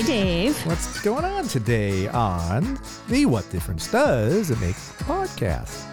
Hey, Dave. What's going on today on the What Difference Does It Make podcast?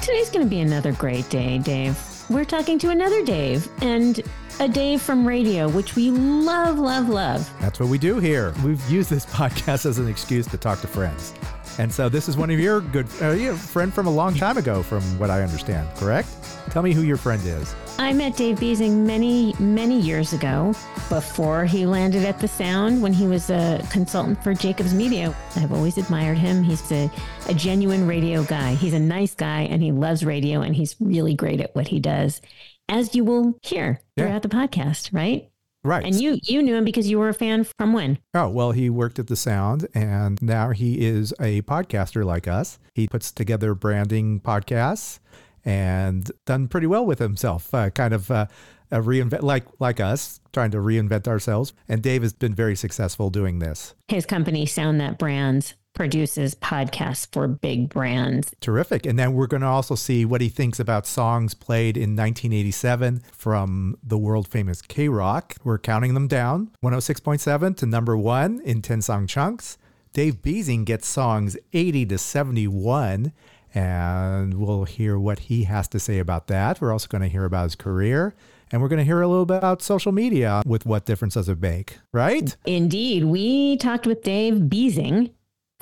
Today's going to be another great day, Dave. We're talking to another Dave and a Dave from radio, which we love, love, love. That's what we do here. We've used this podcast as an excuse to talk to friends. And so this is one of your good uh, your friend from a long time ago, from what I understand, correct? Tell me who your friend is. I met Dave Beasing many, many years ago before he landed at the Sound when he was a consultant for Jacobs Media. I've always admired him. He's a, a genuine radio guy. He's a nice guy and he loves radio and he's really great at what he does, as you will hear Yeah. throughout the podcast, right? Right. And you you knew him because you were a fan from when? Oh, well, he worked at the Sound and now he is a podcaster like us. He puts together branding podcasts and done pretty well with himself. Uh, kind of uh, a reinvent, like like us, trying to reinvent ourselves. And Dave has been very successful doing this. His company, Sound That Brands, produces podcasts for big brands. Terrific. And then we're going to also see what he thinks about songs played in 1987 from the world famous K Rock. We're counting them down 106.7 to number one in 10 song chunks. Dave Beasing gets songs 80 to 71, and we'll hear what he has to say about that. We're also going to hear about his career, and we're going to hear a little bit about social media with what difference does it make, right? Indeed, we talked with Dave Beasing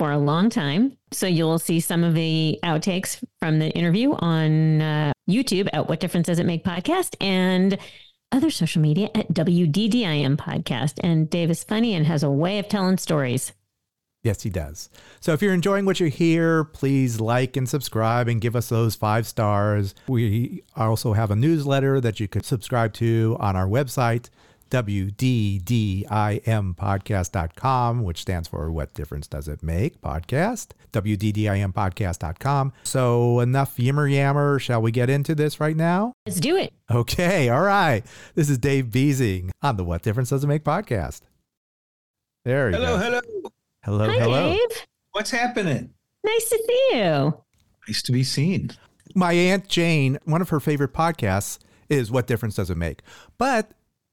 for a long time. So you'll see some of the outtakes from the interview on uh, YouTube at What Difference Does It Make podcast and other social media at WDDIM podcast. And Dave is funny and has a way of telling stories. Yes, he does. So if you're enjoying what you hear, please like and subscribe and give us those five stars. We also have a newsletter that you could subscribe to on our website, WDDIMpodcast.com, which stands for What Difference Does It Make? Podcast, WDDIMpodcast.com. So enough yammer yammer. Shall we get into this right now? Let's do it. Okay, all right. This is Dave Beasing on the What Difference Does It Make podcast. There you Hello, go. hello. Hello, Hi, hello. Dave. What's happening? Nice to see you. Nice to be seen. my aunt Jane, one of her favorite podcasts is What Difference Does It Make? But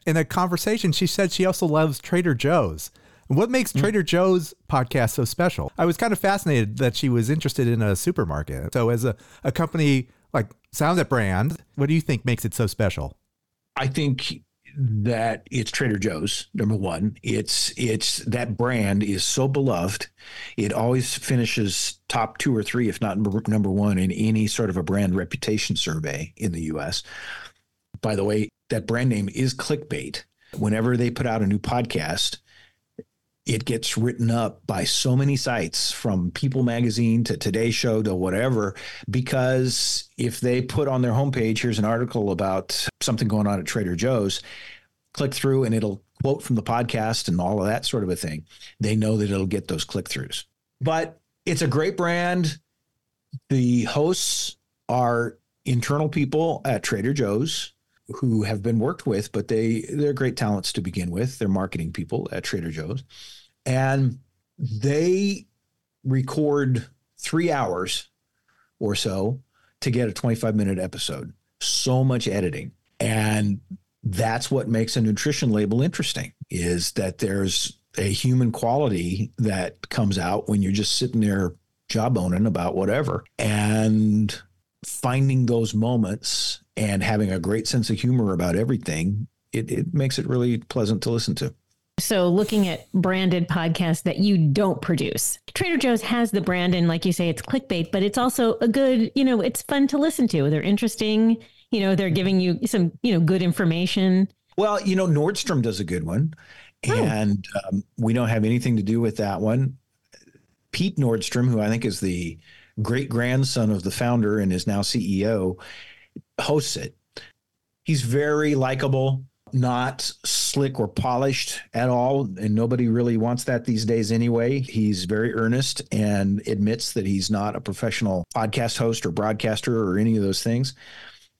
in a conversation, she said she also loves Trader Joe's. What makes hmm. Trader Joe's podcast so special? I was kind of fascinated that she was interested in a supermarket. So, as a, a company like Sound That Brand, what do you think makes it so special? I think that it's Trader Joe's number one. It's it's that brand is so beloved. It always finishes top two or three, if not number, number one, in any sort of a brand reputation survey in the U.S. By the way, that brand name is clickbait. Whenever they put out a new podcast, it gets written up by so many sites from People Magazine to Today Show to whatever, because if they put on their homepage, here's an article about something going on at Trader Joe's, click through and it'll quote from the podcast and all of that sort of a thing. They know that it'll get those click throughs. But it's a great brand. The hosts are internal people at Trader Joe's who have been worked with, but they they're great talents to begin with. They're marketing people at Trader Joe's. And they record three hours or so to get a 25 minute episode. So much editing. And that's what makes a nutrition label interesting is that there's a human quality that comes out when you're just sitting there jawboning about whatever. And finding those moments and having a great sense of humor about everything, it, it makes it really pleasant to listen to. So, looking at branded podcasts that you don't produce, Trader Joe's has the brand, and like you say, it's clickbait, but it's also a good, you know, it's fun to listen to. They're interesting. You know, they're giving you some, you know, good information. Well, you know, Nordstrom does a good one, and um, we don't have anything to do with that one. Pete Nordstrom, who I think is the great grandson of the founder and is now CEO, hosts it. He's very likable, not slick or polished at all. And nobody really wants that these days anyway. He's very earnest and admits that he's not a professional podcast host or broadcaster or any of those things.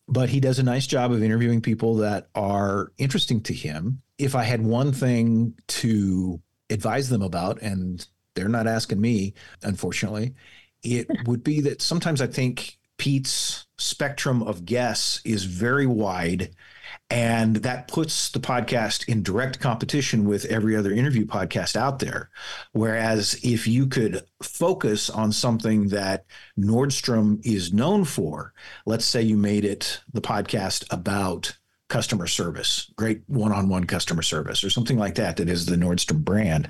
But he does a nice job of interviewing people that are interesting to him. If I had one thing to advise them about, and they're not asking me, unfortunately, it would be that sometimes I think Pete's spectrum of guests is very wide. And that puts the podcast in direct competition with every other interview podcast out there. Whereas if you could focus on something that Nordstrom is known for, let's say you made it the podcast about customer service, great one on one customer service, or something like that, that is the Nordstrom brand,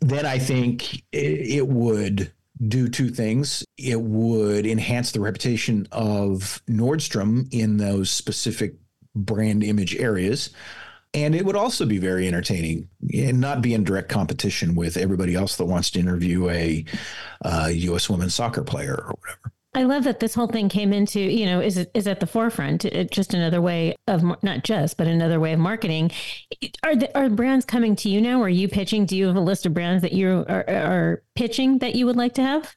then I think it would do two things. It would enhance the reputation of Nordstrom in those specific brand image areas. And it would also be very entertaining and not be in direct competition with everybody else that wants to interview a uh, U.S. women's soccer player or whatever. I love that this whole thing came into, you know, is is at the forefront. It, just another way of not just, but another way of marketing. Are the, are brands coming to you now? Are you pitching? Do you have a list of brands that you are, are pitching that you would like to have?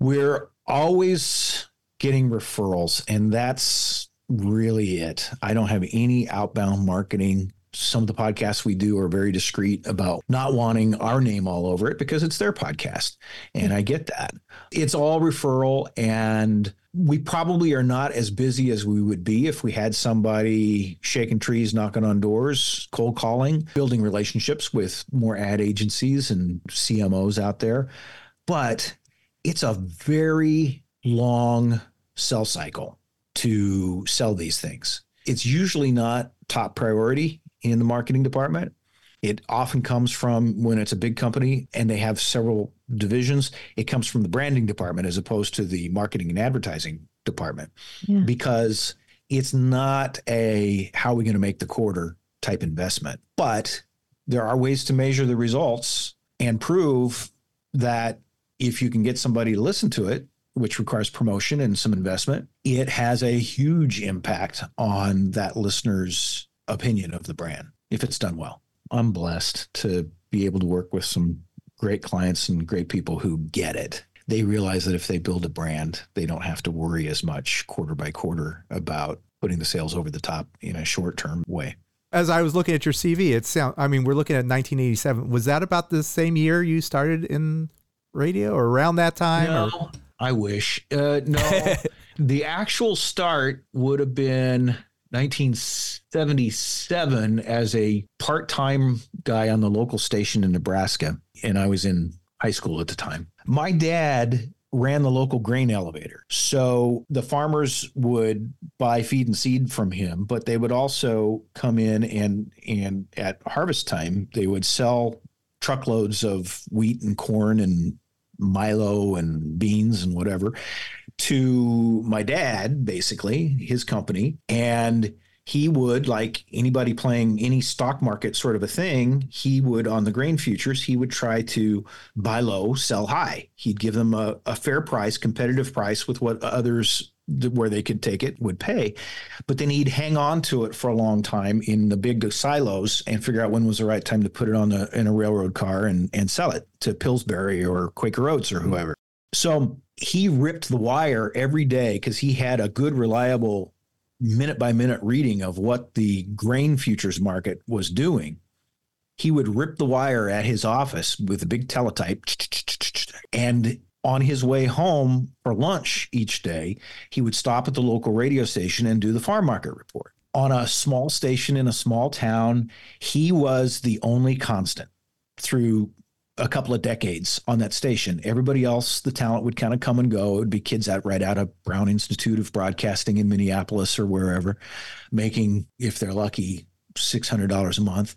We're always getting referrals, and that's really it. I don't have any outbound marketing some of the podcasts we do are very discreet about not wanting our name all over it because it's their podcast. And I get that. It's all referral. And we probably are not as busy as we would be if we had somebody shaking trees, knocking on doors, cold calling, building relationships with more ad agencies and CMOs out there. But it's a very long sell cycle to sell these things. It's usually not top priority in the marketing department. It often comes from when it's a big company and they have several divisions, it comes from the branding department as opposed to the marketing and advertising department yeah. because it's not a how are we going to make the quarter type investment. But there are ways to measure the results and prove that if you can get somebody to listen to it, which requires promotion and some investment, it has a huge impact on that listener's opinion of the brand if it's done well. I'm blessed to be able to work with some great clients and great people who get it. They realize that if they build a brand, they don't have to worry as much quarter by quarter about putting the sales over the top in a short term way. As I was looking at your CV, it sound I mean, we're looking at 1987. Was that about the same year you started in radio or around that time? No, or? I wish. Uh, no, the actual start would have been 1977 as a part time guy on the local station in Nebraska. And I was in high school at the time. My dad ran the local grain elevator. So the farmers would buy feed and seed from him, but they would also come in and and at harvest time they would sell truckloads of wheat and corn and Milo and beans and whatever to my dad, basically, his company. And he would, like anybody playing any stock market sort of a thing, he would, on the grain futures, he would try to buy low, sell high. He'd give them a, a fair price, competitive price with what others where they could take it would pay. But then he'd hang on to it for a long time in the big silos and figure out when was the right time to put it on the in a railroad car and and sell it to Pillsbury or Quaker Oats or whoever. So he ripped the wire every day because he had a good, reliable minute by minute reading of what the grain futures market was doing. He would rip the wire at his office with a big teletype. And on his way home for lunch each day, he would stop at the local radio station and do the farm market report. On a small station in a small town, he was the only constant through a couple of decades on that station. Everybody else, the talent would kind of come and go. It would be kids out right out of Brown Institute of Broadcasting in Minneapolis or wherever, making, if they're lucky, $600 a month.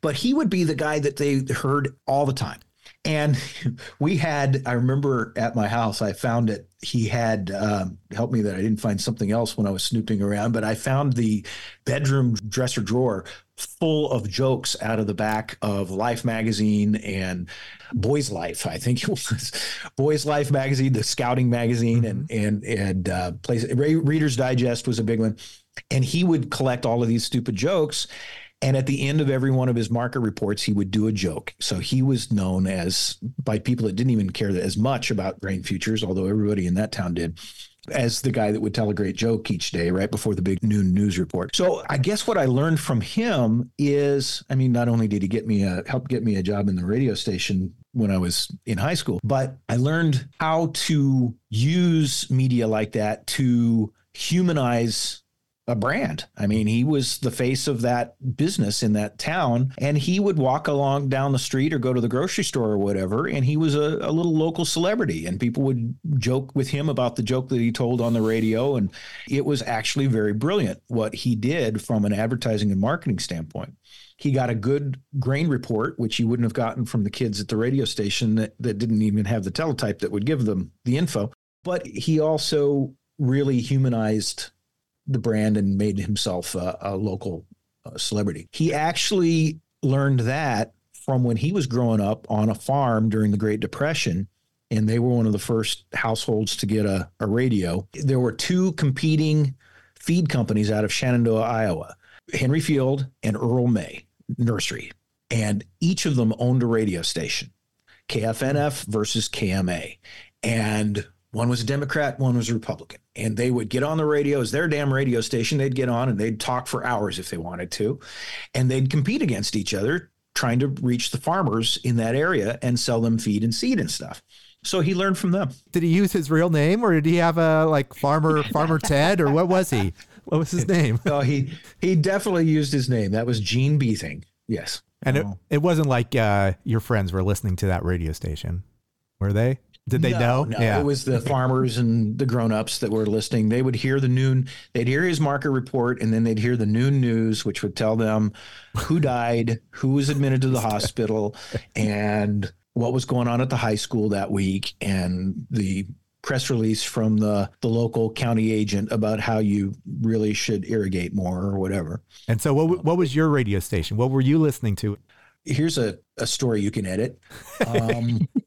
But he would be the guy that they heard all the time. And we had, I remember at my house, I found it. He had um, helped me that I didn't find something else when I was snooping around, but I found the bedroom dresser drawer full of jokes out of the back of Life magazine and Boys Life. I think it was Boys Life magazine, the Scouting magazine, and mm-hmm. and and uh, place Reader's Digest was a big one. And he would collect all of these stupid jokes and at the end of every one of his market reports, he would do a joke. So he was known as, by people that didn't even care as much about grain futures, although everybody in that town did, as the guy that would tell a great joke each day right before the big noon news report. So I guess what I learned from him is, I mean, not only did he get me a help get me a job in the radio station when I was in high school, but I learned how to use media like that to humanize a brand. I mean, he was the face of that business in that town, and he would walk along down the street or go to the grocery store or whatever, and he was a, a, little local celebrity, and people would joke with him about the joke that he told on the radio, and it was actually very brilliant what he did from an advertising and marketing standpoint. He got a good grain report, which he wouldn't have gotten from the kids at the radio station that, that didn't even have the teletype that would give them the info. But he also really humanized the brand and made himself a, a local uh, celebrity. He actually learned that from when he was growing up on a farm during the Great Depression. And they were one of the first households to get a, a radio. There were two competing feed companies out of Shenandoah, Iowa Henry Field and Earl May Nursery. And each of them owned a radio station, KFNF versus KMA. And one was a Democrat, one was a Republican. And they would get on the radio as their damn radio station. They'd get on and they'd talk for hours if they wanted to. And they'd compete against each other, trying to reach the farmers in that area and sell them feed and seed and stuff. So he learned from them. Did he use his real name or did he have a like farmer farmer Ted or what was he? What was his name? no, he he definitely used his name. That was Gene Beasing. Yes. And it, oh. it wasn't like uh, your friends were listening to that radio station, were they? Did they no, know? No, yeah. it was the farmers and the grown-ups that were listening. They would hear the noon, they'd hear his market report, and then they'd hear the noon news, which would tell them who died, who was admitted to the hospital, and what was going on at the high school that week, and the press release from the the local county agent about how you really should irrigate more or whatever. And so, what what was your radio station? What were you listening to? Here's a, a story you can edit. Um,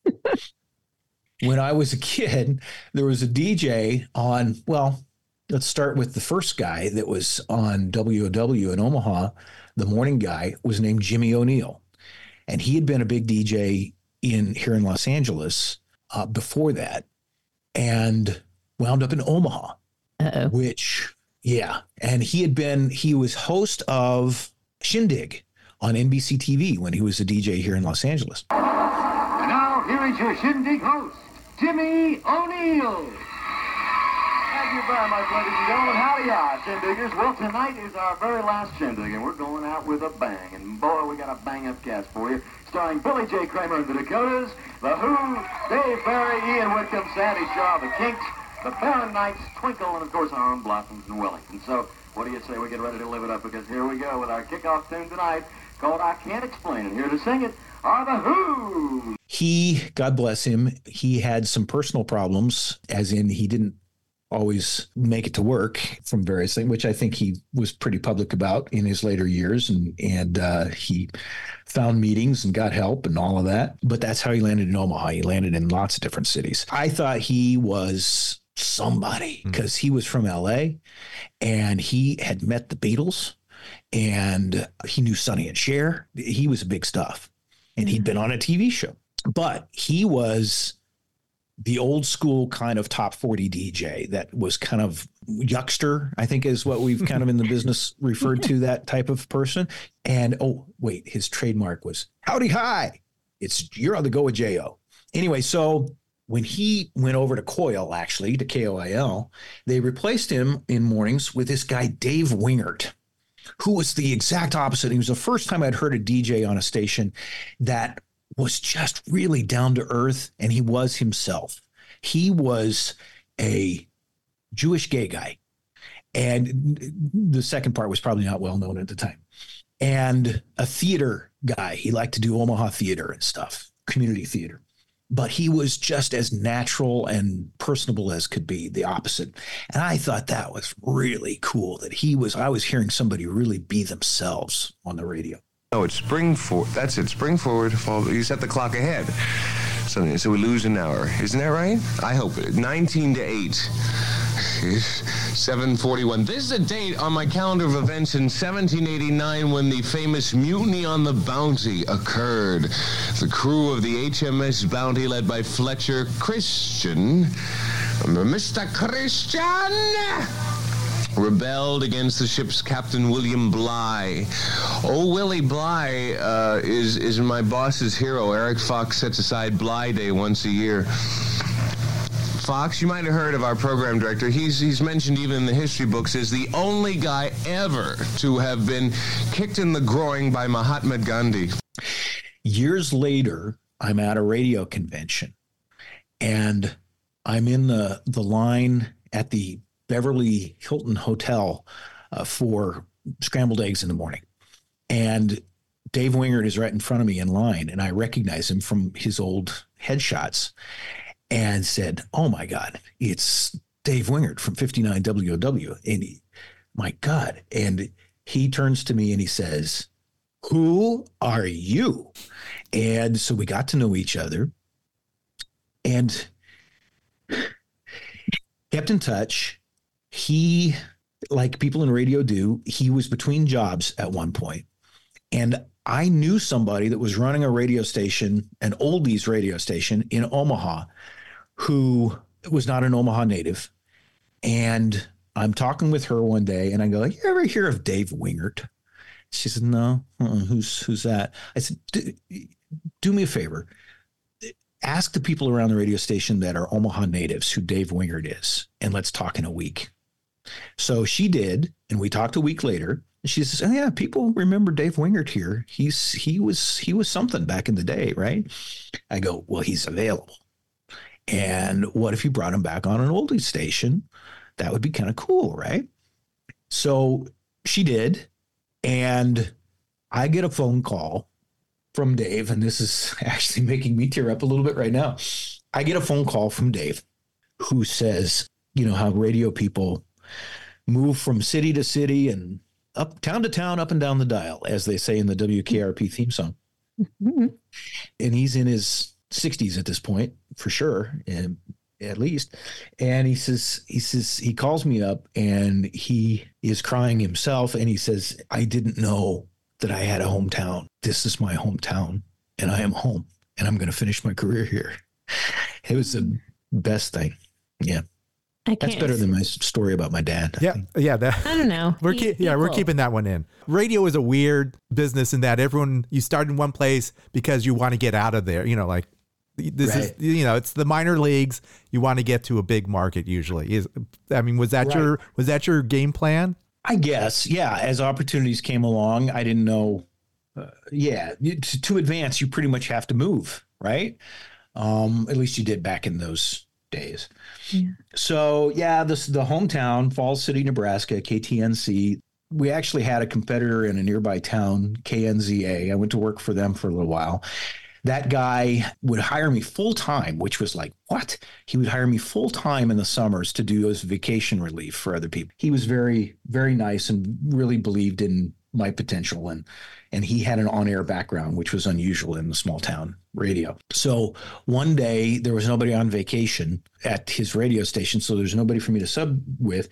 when I was a kid, there was a DJ on, well, let's start with the first guy that was on WOW in Omaha. The morning guy was named Jimmy O'Neill. And he had been a big DJ in here in Los Angeles uh, before that and wound up in Omaha, Uh-oh. which, yeah. And he had been, he was host of Shindig on NBC TV when he was a DJ here in Los Angeles. And now, here is your Shindig host. Jimmy O'Neill. Thank you very much, ladies and gentlemen. Howdy, ya, Shindiggers. Well, tonight is our very last Shindig, and we're going out with a bang. And boy, we got a bang-up cast for you, starring Billy J. Kramer and the Dakotas, The Who, Dave Berry, Ian Whitcomb, Sandie Shaw, The Kinks, The Barron Knights, Twinkle, and of course our own Blossoms and Wellington. So, what do you say we get ready to live it up? Because here we go with our kickoff tune tonight called I Can't Explain It. Here to sing it are The Who he, God bless him, he had some personal problems, as in he didn't always make it to work from various things, which I think he was pretty public about in his later years, and and uh, he found meetings and got help and all of that. But that's how he landed in Omaha. He landed in lots of different cities. I thought he was somebody because hmm. he was from L.A. and he had met the Beatles and he knew Sonny and Cher. He was big stuff, and he'd been mm-hmm. on a TV show but he was the old school kind of top 40 DJ that was kind of yuckster, I think is what we've kind of in the business referred to that type of person. And oh, wait, his trademark was howdy hi. It's you're on the go with J.O. Anyway, so when he went over to Coil, actually to KOIL, they replaced him in mornings with this guy, Dave Wingert, who was the exact opposite. He was the first time I'd heard a DJ on a station that was just really down to earth, and he was himself. He was a Jewish gay guy. And the second part was probably not well known at the time. And a theater guy. He liked to do Omaha theater and stuff, community theater. But he was just as natural and personable as could be, the opposite. And I thought that was really cool that he was, I was hearing somebody really be themselves on the radio. Oh, it's spring forward. That's it. Spring forward. Fall. You set the clock ahead. So, so we lose an hour. Isn't that right? I hope it. 19 to 8. 741. This is a date on my calendar of events in 1789 when the famous mutiny on the Bounty occurred. The crew of the HMS Bounty, led by Fletcher Christian, Mr. Christian, rebelled against the ship's captain William Bligh. Oh, Willie Bligh uh, is is my boss's hero. Eric Fox sets aside Bligh Day once a year. Fox, you might have heard of our program director. He's he's mentioned even in the history books as the only guy ever to have been kicked in the groin by Mahatma Gandhi. Years later, I'm at a radio convention, and I'm in the the line at the Beverly Hilton Hotel uh, for scrambled eggs in the morning. And Dave Wingert is right in front of me in line, and I recognize him from his old headshots and said, Oh my God, it's Dave Wingert from 59 WOW. And he, my God. And he turns to me and he says, Who are you? And so we got to know each other and kept in touch he, like people in radio do, he was between jobs at one point, and I knew somebody that was running a radio station, an oldies radio station in Omaha, who was not an Omaha native. And I'm talking with her one day, and I go, "You ever hear of Dave Wingert?" She said, "No. Uh-uh. Who's who's that?" I said, "Do me a favor. Ask the people around the radio station that are Omaha natives who Dave Wingert is, and let's talk in a week." So she did, and we talked a week later. And she says, "Oh yeah, people remember Dave Wingert here. He's he was he was something back in the day, right?" I go, "Well, he's available." And what if you brought him back on an oldie station? That would be kind of cool, right? So she did, and I get a phone call from Dave, and this is actually making me tear up a little bit right now. I get a phone call from Dave who says, you know, how radio people move from city to city and up town to town, up and down the dial, as they say in the WKRP theme song. Mm-hmm. And he's in his 60s at this point, for sure, and at least. And he says, he says, he calls me up and he is crying himself. And he says, I didn't know that I had a hometown. This is my hometown, and I am home, and I'm going to finish my career here. It was the best thing. Yeah. That's better than my story about my dad. Yeah, yeah. That, I don't know. We're keep, yeah, we're keeping that one in. Radio is a weird business in that everyone you start in one place because you want to get out of there. You know, like this right. is you know it's the minor leagues. You want to get to a big market usually. Is I mean, was that right. your was that your game plan? I guess, yeah. As opportunities came along, I didn't know. Uh, yeah, to, to advance, you pretty much have to move, right? Um, at least you did back in those days. Yeah. So yeah, this the hometown, Falls City, Nebraska, KTNC. We actually had a competitor in a nearby town, KNZA. I went to work for them for a little while. That guy would hire me full time, which was like, what? He would hire me full time in the summers to do as vacation relief for other people. He was very, very nice and really believed in my potential. And and he had an on-air background which was unusual in the small town radio. So one day there was nobody on vacation at his radio station so there's nobody for me to sub with.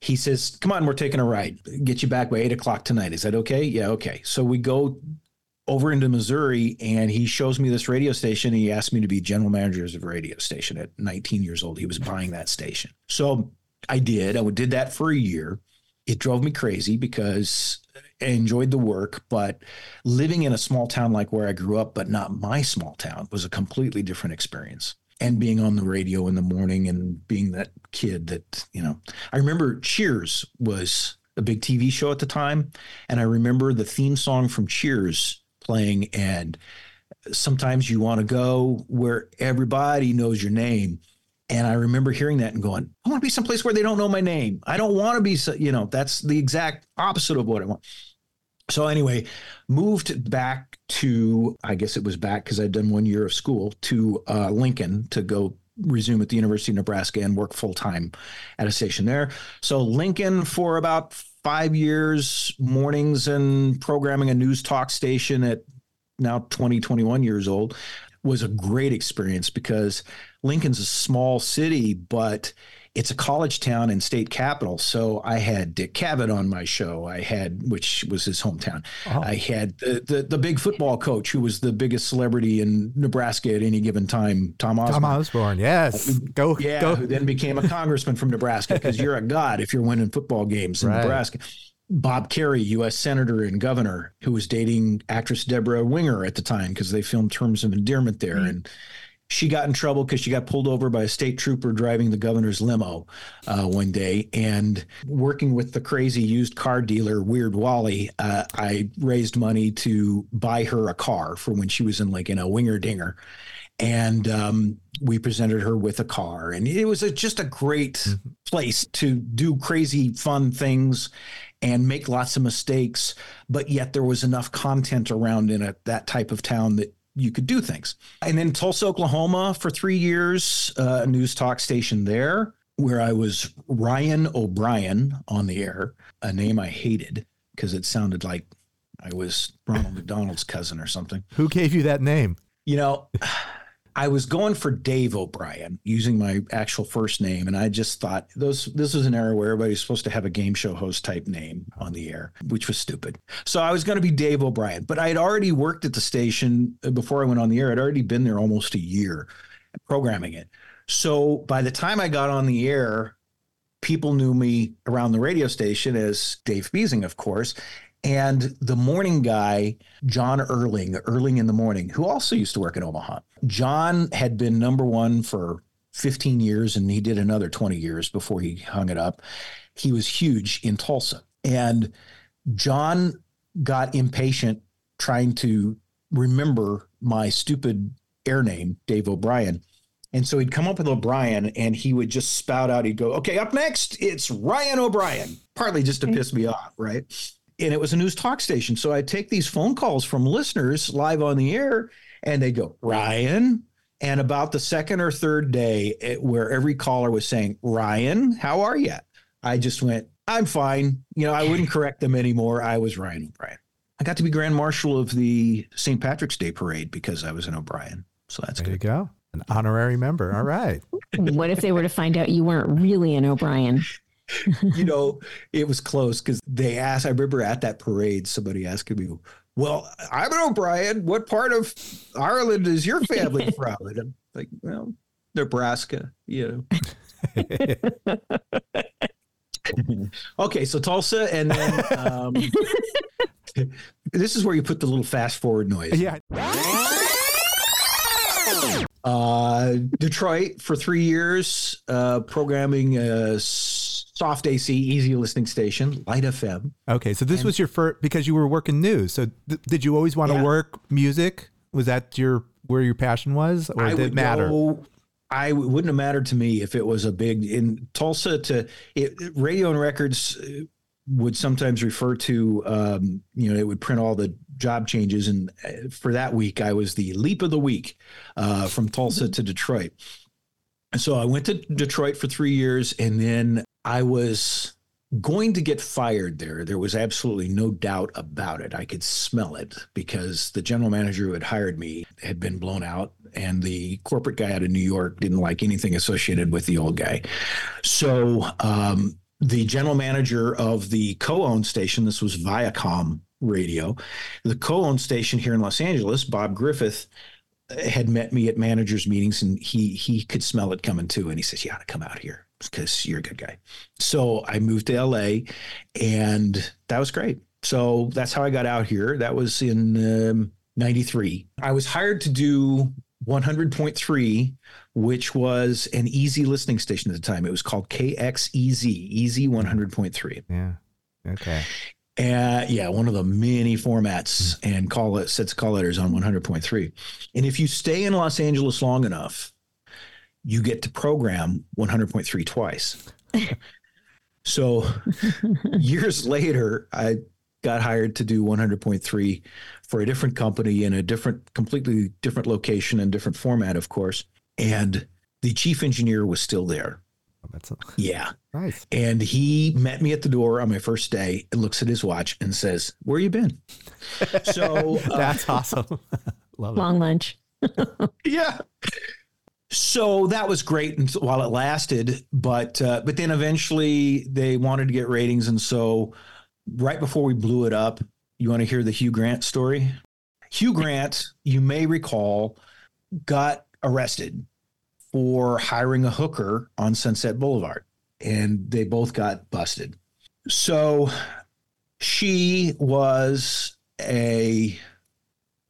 He says come on we're taking a ride. Get you back by eight o'clock tonight. Is that okay? Yeah okay. So we go over into missouri and he shows me this radio station. And he asked me to be general manager of a radio station. At 19 years old he was buying that station. So i did. I did that for a year. It drove me crazy because enjoyed the work, but living in a small town like where I grew up, but not my small town, was a completely different experience. And being on the radio in the morning and being that kid that, you know, I remember Cheers was a big TV show at the time. And I remember the theme song from Cheers playing. And sometimes you want to go where everybody knows your name. And I remember hearing that and going, I want to be someplace where they don't know my name. I don't want to be, you know, that's the exact opposite of what I want. So anyway, moved back to, I guess it was back because I'd done one year of school to uh, Lincoln to go resume at the University of Nebraska and work full time at a station there. So Lincoln for about five years, mornings and programming a news talk station at now 20, 21 years old was a great experience because Lincoln's a small city, but it's a college town and state capital. So I had Dick Cavett on my show. I had, which was his hometown. Oh. I had the, the, the big football coach who was the biggest celebrity in Nebraska at any given time, Tom Osborne. Tom Osborne, yes. Uh, go, yeah, go. who then became a congressman from Nebraska because you're a god if you're winning football games in right. Nebraska. Bob Kerrey, U.S. Senator and Governor, who was dating actress Debra Winger at the time because they filmed Terms of Endearment there. Mm-hmm. And she got in trouble because she got pulled over by a state trooper driving the governor's limo uh, one day. And working with the crazy used car dealer, Weird Wally, uh, I raised money to buy her a car for when she was in like in a winger dinger. And um, we presented her with a car. And it was a, just a great mm-hmm. place to do crazy, fun things and make lots of mistakes. But yet there was enough content around in a, that type of town that you could do things. And then Tulsa, Oklahoma for three years, uh, a news talk station there where I was Ryan O'Brien on the air, a name I hated because it sounded like I was Ronald McDonald's cousin or something. Who gave you that name? You know, I was going for Dave O'Brien using my actual first name, and I just thought those this was an era where everybody's supposed to have a game show host type name on the air, which was stupid. So I was going to be Dave O'Brien, but I had already worked at the station uh, before I went on the air. I'd already been there almost a year programming it. So by the time I got on the air, people knew me around the radio station as Dave Beasing, of course. And the morning guy, John Erling, Erling in the morning, who also used to work in Omaha. John had been number one for 15 years and he did another 20 years before he hung it up. He was huge in Tulsa. And John got impatient trying to remember my stupid air name, Dave O'Brien. And so he'd come up with O'Brien and he would just spout out, he'd go, okay, up next, it's Ryan O'Brien, partly just to mm-hmm. piss me off, right? And it was a news talk station. So I take these phone calls from listeners live on the air, and they go, Ryan. And about the second or third day, it, where every caller was saying, Ryan, how are you? I just went, I'm fine. You know, I wouldn't correct them anymore. I was Ryan O'Brien. I got to be Grand Marshal of the St. Patrick's Day Parade because I was an O'Brien. So that's there good. you go. An honorary member. All right. what if they were to find out you weren't really an O'Brien? You know, it was close because they asked. I remember at that parade, somebody asking me, "Well, I'm an O'Brien. What part of Ireland is your family from?" And I'm like, "Well, Nebraska." You know. okay, so Tulsa, and then um, this is where you put the little fast forward noise. Yeah. Uh, Detroit for three years, uh, programming uh, soft AC, easy listening station, Light FM. Okay, so this and, was your first because you were working news. So th- did you always want yeah. to work music? Was that your where your passion was, or I did it matter? Go, I wouldn't have mattered to me if it was a big in Tulsa. To it, radio and records uh, would sometimes refer to, um, you know, it would print all the job changes, and uh, for that week, I was the leap of the week uh, from Tulsa to Detroit. So I went to Detroit for three years, and then I was going to get fired there. There was absolutely no doubt about it. I could smell it because the general manager who had hired me had been blown out, and the corporate guy out of New York didn't like anything associated with the old guy. So, um, the general manager of the co owned station, this was Viacom Radio, the co owned station here in Los Angeles, Bob Griffith, had met me at managers meetings and he he could smell it coming too and he says you ought to come out here because you're a good guy. So I moved to LA and that was great. So that's how I got out here. That was in um, 93. I was hired to do 100.3, which was an easy listening station at the time. It was called KXEZ, Easy 100.3. Yeah. Okay. Uh, yeah, one of the many formats and call it sets call letters on 100.3. And if you stay in Los Angeles long enough, you get to program 100.3 twice. so years later, I got hired to do 100.3 for a different company in a different, completely different location and different format, of course. And the chief engineer was still there. Oh, That's a, Yeah. nice. And he met me at the door on my first day and looks at his watch and says, Where you been? So, uh, That's awesome. Love it. Long lunch. yeah. So that was great and while it lasted, but uh, but then eventually they wanted to get ratings, and so right before we blew it up, you want to hear the Hugh Grant story? Hugh Grant, you may recall, got arrested for hiring a hooker on Sunset Boulevard, and they both got busted. So she was a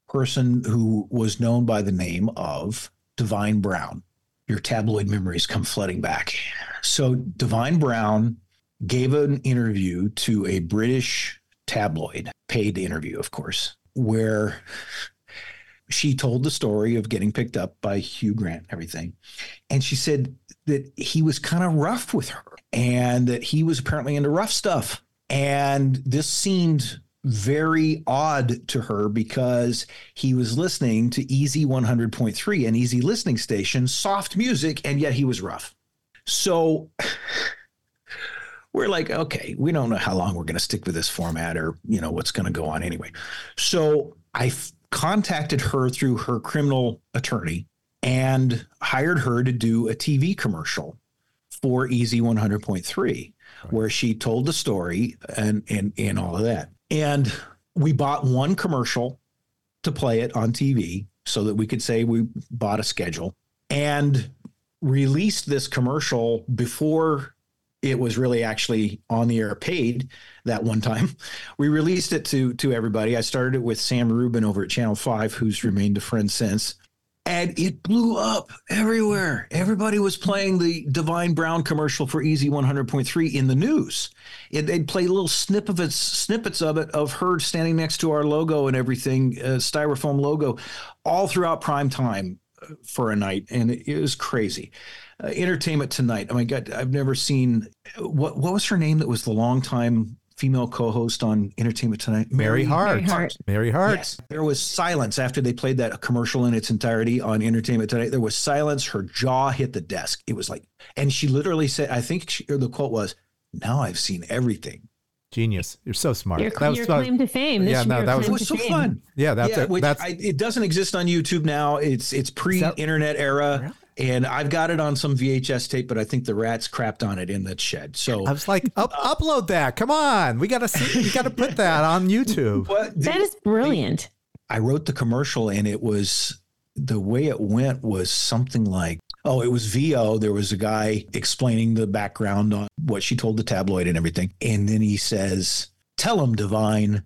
person who was known by the name of Divine Brown. Your tabloid memories come flooding back. So, Divine Brown gave an interview to a British tabloid, paid interview, of course, where she told the story of getting picked up by Hugh Grant and everything. And she said that he was kind of rough with her and that he was apparently into rough stuff. And this seemed very odd to her because he was listening to Easy 100.3, an easy listening station, soft music, and yet he was rough. So we're like, okay, we don't know how long we're going to stick with this format or, you know, what's going to go on anyway. So I f- contacted her through her criminal attorney and hired her to do a TV commercial for Easy 100.3 where she told the story and and and all of that. And we bought one commercial to play it on TV so that we could say we bought a schedule and released this commercial before it was really actually on the air paid that one time. We released it to to everybody. I started it with Sam Rubin over at Channel 5 who's remained a friend since. And it blew up everywhere. Everybody was playing the Divine Brown commercial for Easy 100.3 in the news. It, they'd play little snippets, snippets of it of her standing next to our logo and everything, uh, styrofoam logo, all throughout prime time uh, for a night, and it, it was crazy. Uh, Entertainment Tonight. Oh my God, I've never seen what what was her name that was the longtime female co-host on Entertainment Tonight? Mary Hart. Mary Hart. Mary Hart. Yes. There was silence after they played that commercial in its entirety on Entertainment Tonight. There was silence. Her jaw hit the desk. It was like, and she literally said, I think she, or the quote was, now I've seen everything. Genius. You're so smart. Your, That was your fun. claim to fame. This Yeah, should no, that was- It was so fame. fun. Yeah, that's yeah, it. That's I, it doesn't exist on YouTube now. It's it's pre-internet era, and I've got it on some VHS tape, but I think the rats crapped on it in that shed. So I was like, Up, upload that. Come on. We gotta see we gotta put that on YouTube. But That is brilliant. I wrote the commercial and it was the way it went was something like, oh, it was VO. There was a guy explaining the background on what she told the tabloid and everything. And then he says, Tell him, Divine.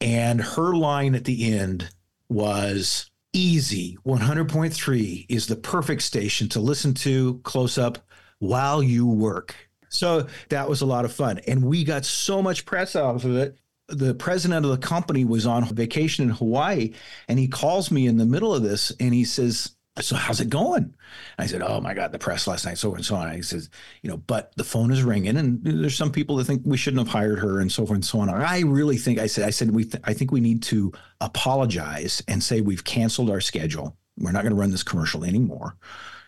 And her line at the end was easy 100.3 is the perfect station to listen to close up while you work. So that was a lot of fun. And we got so much press out of it. The president of the company was on vacation in Hawaii and he calls me in the middle of this and he says, So how's it going? I said, Oh my God, the press last night, so and so on. And he says, You know, but the phone is ringing and there's some people that think we shouldn't have hired her and so and so on. I really think, I said, I said, we, th- I think we need to apologize and say we've canceled our schedule. We're not going to run this commercial anymore.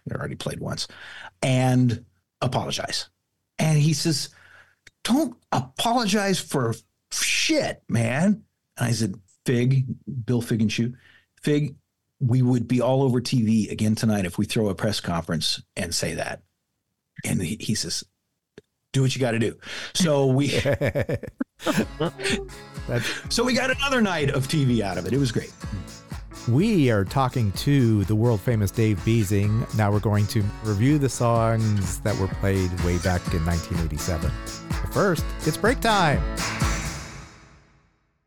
It already played once and apologize. And he says, Don't apologize for shit, man. And I said, Fig, Bill Figenshu, Fig, we would be all over TV again tonight if we throw a press conference and say that. And he, he says, Do what you got to do. So we, so we got another night of TV out of it. It was great. we are talking to the world famous Dave Beasing. Now we're going to review the songs that were played way back in 1987. But first, it's break time.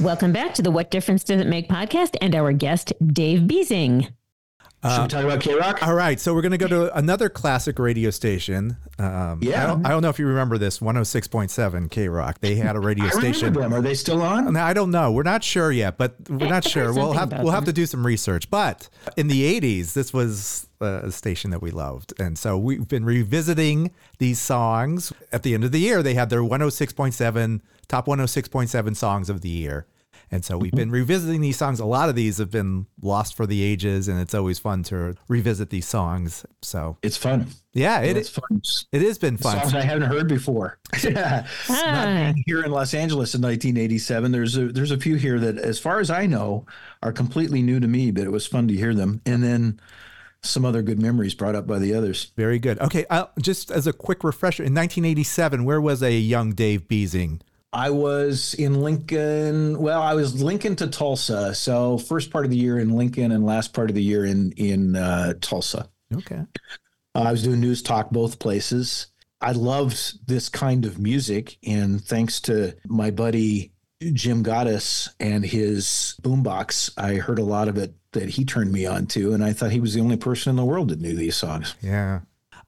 Welcome back to the What Difference Does It Make podcast and our guest, Dave Beasing. Should we talk about K Rock? All right, so we're going to go to another classic radio station. Um, Yeah. I don't, I don't know if you remember this 106.7 K Rock. They had a radio I station. remember them. Are they still on? Now, I don't know. We're not sure yet, but we're not sure. We'll have we'll have to do some research. But in the 80s, this was uh, a station that we loved. And so we've been revisiting these songs. At the end of the year, they had their 106.7 top 106.7 songs of the year. And so we've been revisiting these songs. A lot of these have been lost for the ages, and it's always fun to revisit these songs. So It's fun. yeah, it, it's fun. it has been fun. Songs I haven't heard before. yeah. Ah. Not here in Los Angeles in 1987. There's a, there's a few here that, as far as I know, are completely new to me, but it was fun to hear them. And then some other good memories brought up by the others. Very good. Okay, uh, just as a quick refresher, in 1987, where was a young Dave Beasing? I was in Lincoln. Well, I was Lincoln to Tulsa. So first part of the year in Lincoln and last part of the year in in uh, Tulsa. Okay. Uh, I was doing news talk both places. I loved this kind of music, and thanks to my buddy Jim Goddess and his boombox, I heard a lot of it that he turned me on to, and I thought he was the only person in the world that knew these songs. Yeah.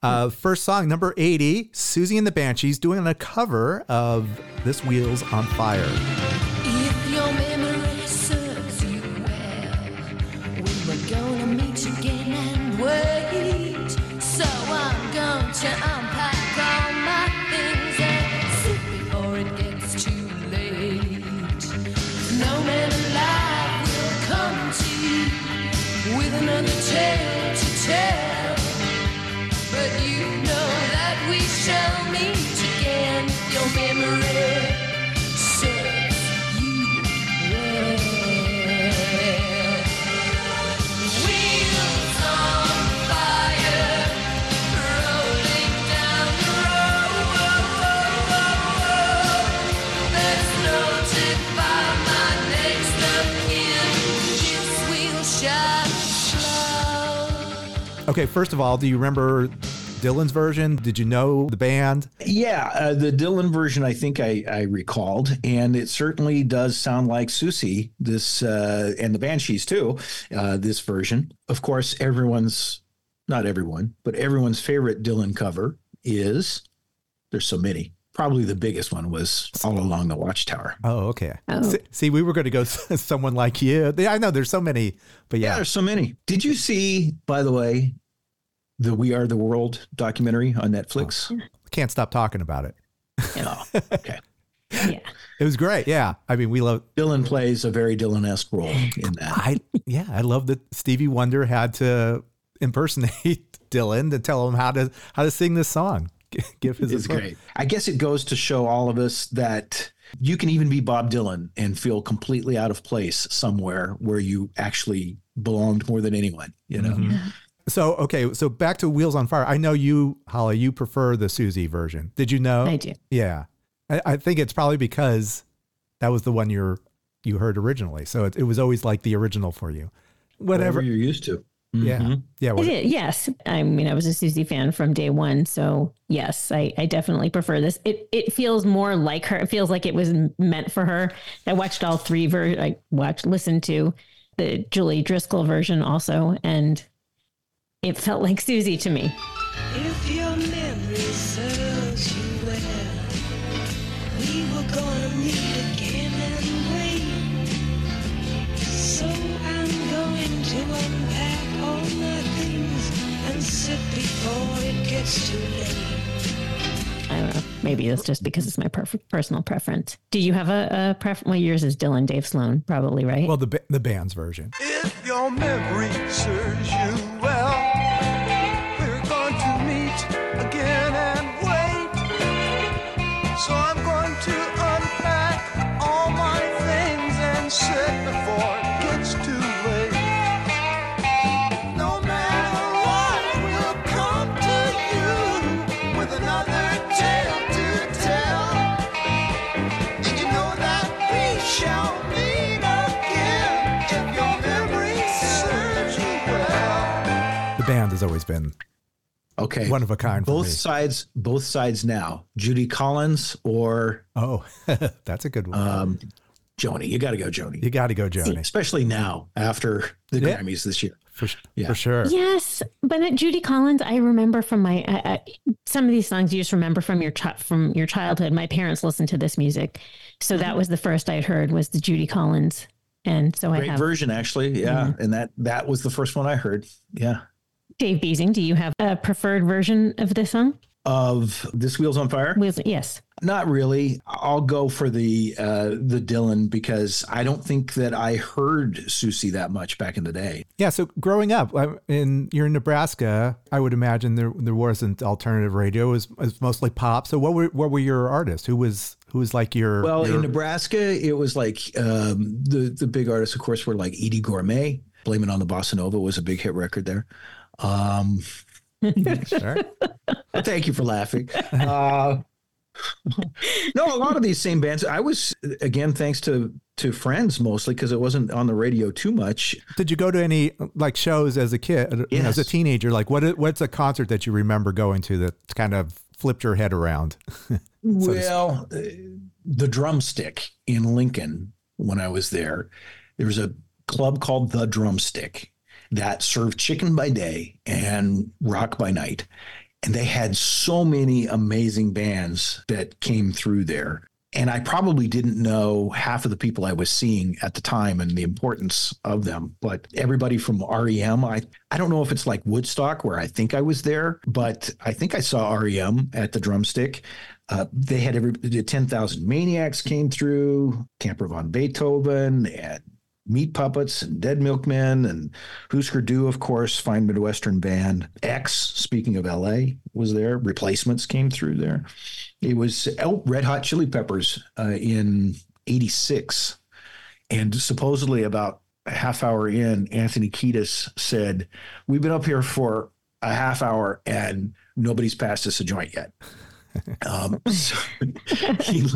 Uh, first song, number 80, Siouxsie and the Banshees doing a cover of This Wheels on Fire. Okay, first of all, do you remember Dylan's version? Did you know the band? Yeah, uh, the Dylan version, I think I, I recalled, and it certainly does sound like Siouxsie. This uh, and the Banshees too. Uh, this version, of course, everyone's not everyone, but everyone's favorite Dylan cover is. There's so many. Probably the biggest one was "All Along the Watchtower." Oh, okay. Oh. See, see, we were going to go someone like you. I know there's so many, but Yeah, yeah. there's so many. Did you see, by the way, the "We Are the World" documentary on Netflix? can't stop talking about it. Oh, okay. Yeah. It was great. Yeah. I mean, we love, Dylan plays a very Dylan-esque role in that. I, yeah, I love that Stevie Wonder had to impersonate Dylan to tell him how to, how to sing this song. Give his It's great. I guess it goes to show all of us that you can even be Bob Dylan and feel completely out of place somewhere where you actually belonged more than anyone. You know, Mhm. So, okay. So back to Wheels on Fire. I know you, Holly, you prefer the Siouxsie version. Did you know? I do. Yeah. I, I think it's probably because that was the one you're, you heard originally. So it, it was always like the original for you. Whatever. you're used to. Yeah. Mhm. Yeah. I what- did, yes. I mean, I was a Siouxsie fan from day one, so yes, I, I definitely prefer this. It it feels more like her. It feels like it was meant for her. I watched all three. Ver- I watched, listened to the Julie Driscoll version also, and it felt like Siouxsie to me. If your memory serves you well, we were gonna meet again and wait. So I'm going to unpack all my things and sit before it gets too late. I don't know. Maybe it's just because it's my perfect personal preference. Do you have a, a preference? Well, yours is Dylan Dave Sloan, probably right. Well, the, ba- the band's version. If your memory serves you well, has always been Okay. one of a kind for Both me. sides, both sides now. Judy Collins or Oh, that's a good one. um, Joni. You got to go, Joni. you got to go, Joni. Especially now after the Yeah. Grammys this year. For, Yeah. for sure. Yes, but at Judy Collins, I remember from my uh, some of these songs you just remember from your chi- from your childhood. My parents listened to this music, so Mm-hmm. that was the first I'd heard was the Judy Collins, and so I Great version, actually. Yeah, Mm-hmm. and that that was the first one I heard. Yeah, Dave Beasing. Do you have a preferred version of this song? of this Wheels on Fire. Wheels, yes. Not really. I'll go for the uh, the Dylan because I don't think that I heard Siouxsie that much back in the day. Yeah. So growing up, in you're in Nebraska, I would imagine there there wasn't alternative radio. It was, it was mostly pop. So what were what were your artists? Who was who was like your Well, your- in Nebraska, it was like um, the the big artists, of course, were like Eydie Gormé. Blame It on the Bossa Nova was a big hit record there. Um, Sure. thank you for laughing. Uh, no, a lot of these same bands. I was again thanks to to friends mostly because it wasn't on the radio too much. Did you go to any like shows as a kid, you know, as a teenager? Like what what's a concert that you remember going to that kind of flipped your head around? So Well, uh, the Drumstick in Lincoln when I was there, there was a club called the Drumstick that served chicken by day and rock by night. And they had so many amazing bands that came through there. And I probably didn't know half of the people I was seeing at the time and the importance of them. But everybody from REM, I, I don't know if it's like Woodstock where I think I was there, but I think I saw REM at the drumstick. Uh, they had every the 10,000 Maniacs came through, Camper Van Beethoven, and Meat Puppets and Dead Milkmen and Husker Du, of course, fine Midwestern band. X, speaking of LA, was there. Replacements came through there. It was Red Hot Chili Peppers uh, in 86. And supposedly about a half hour in, Anthony Kiedis said, We've been up here for a half hour and nobody's passed us a joint yet. Um, so he,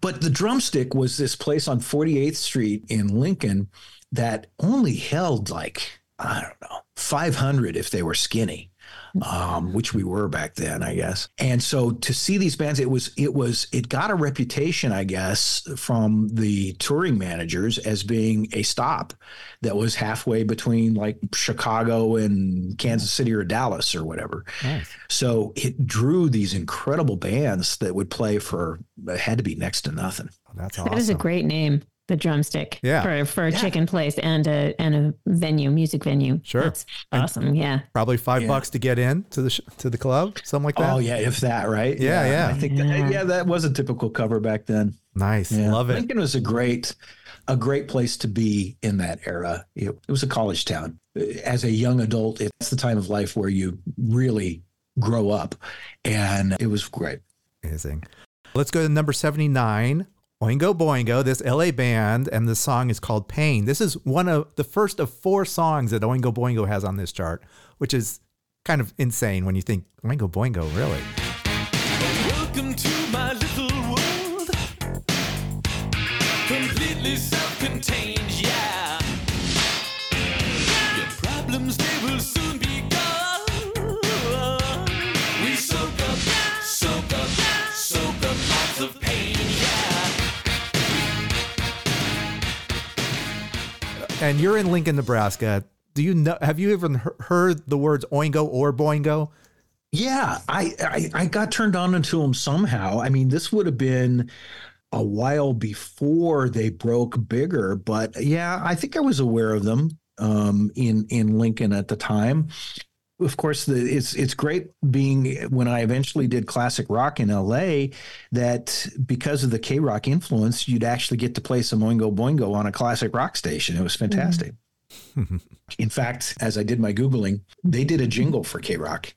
but the drumstick was this place on 48th Street in Lincoln that only held like I don't know, 500 if they were skinny. Um, which we were back then, I guess. And so to see these bands, it was it was it got a reputation, I guess, from the touring managers as being a stop that was halfway between like Chicago and Kansas City or Dallas or whatever. Nice. So it drew these incredible bands that would play for it had to be next to nothing. That's That is a great name, the drumstick. Yeah. For for a Yeah. chicken place and a and a venue, music venue. Sure. That's awesome. Yeah. Probably five Yeah. bucks to get in to the sh- to the club, something like that. Oh yeah, if that, right? Yeah, yeah. I think Yeah. that, yeah, that was a typical cover back then. Nice, Yeah. love it. Lincoln was a great, a great place to be in that era. It, it was a college town. As a young adult, it's the time of life where you really grow up, and it was great. Amazing. Let's go to number 79, Oingo Boingo, this LA band, and the song is called Pain. This is one of the first of four songs that Oingo Boingo has on this chart, which is kind of insane when you think Oingo Boingo, really. Welcome to my little world. Completely self-contained, yeah. Your problems they will And you're in Lincoln, Nebraska. Do you know, have you even heard the words Oingo or Boingo? Yeah, I, I I got turned on into them somehow. I mean, this would have been a while before they broke bigger, but yeah, I think I was aware of them um, in in Lincoln at the time. Of course, the, it's it's great being when I eventually did classic rock in L.A. That because of the K rock influence, you'd actually get to play some Oingo Boingo on a classic rock station. It was fantastic. Mm-hmm. In fact, as I did my googling, they did a jingle for K rock.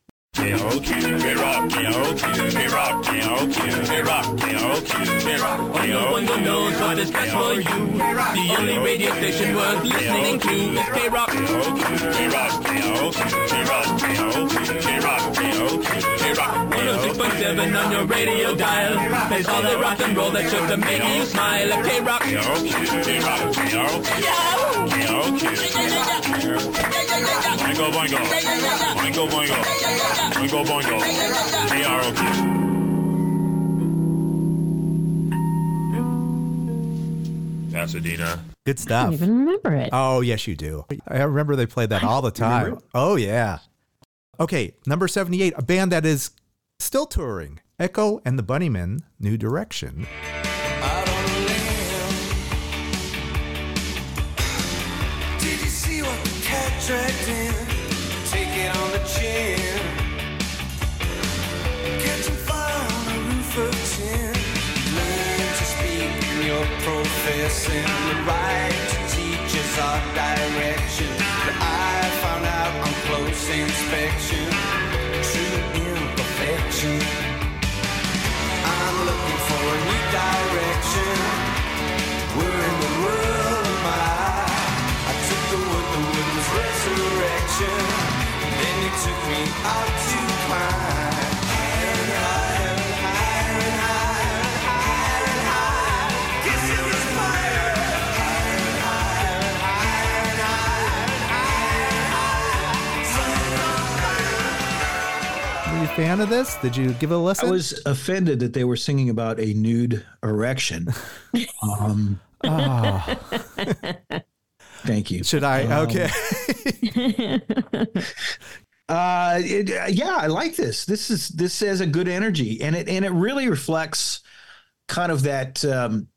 Oingo knows what is best for you. The only radio station worth listening to is K-Rock. K-Rock. 106.7 on your radio dial. Plays all that rock and roll that's sure to make you smile. K-Rock. Boingo boingo. Boingo boingo. Boingo boingo. K-R-O-K. Pasadena. Good I stuff. don't even remember it. Oh, yes, you do. I remember they played that all the time. Oh, yeah. Okay, number 78, a band that is still touring. Echo and the Bunnymen, New Direction. What the right our direction. Inspection. True imperfection. I'm looking for a new direction. In the world. I took the wood, the wood was resurrection. Then you took me out to fan of this? Did you give it a listen? I was offended that they were singing about a nude erection. Um, Ah, thank you. should I? Um, Okay. Uh, it, uh, yeah, I like this. This is this has a good energy, and it and it really reflects kind of that um,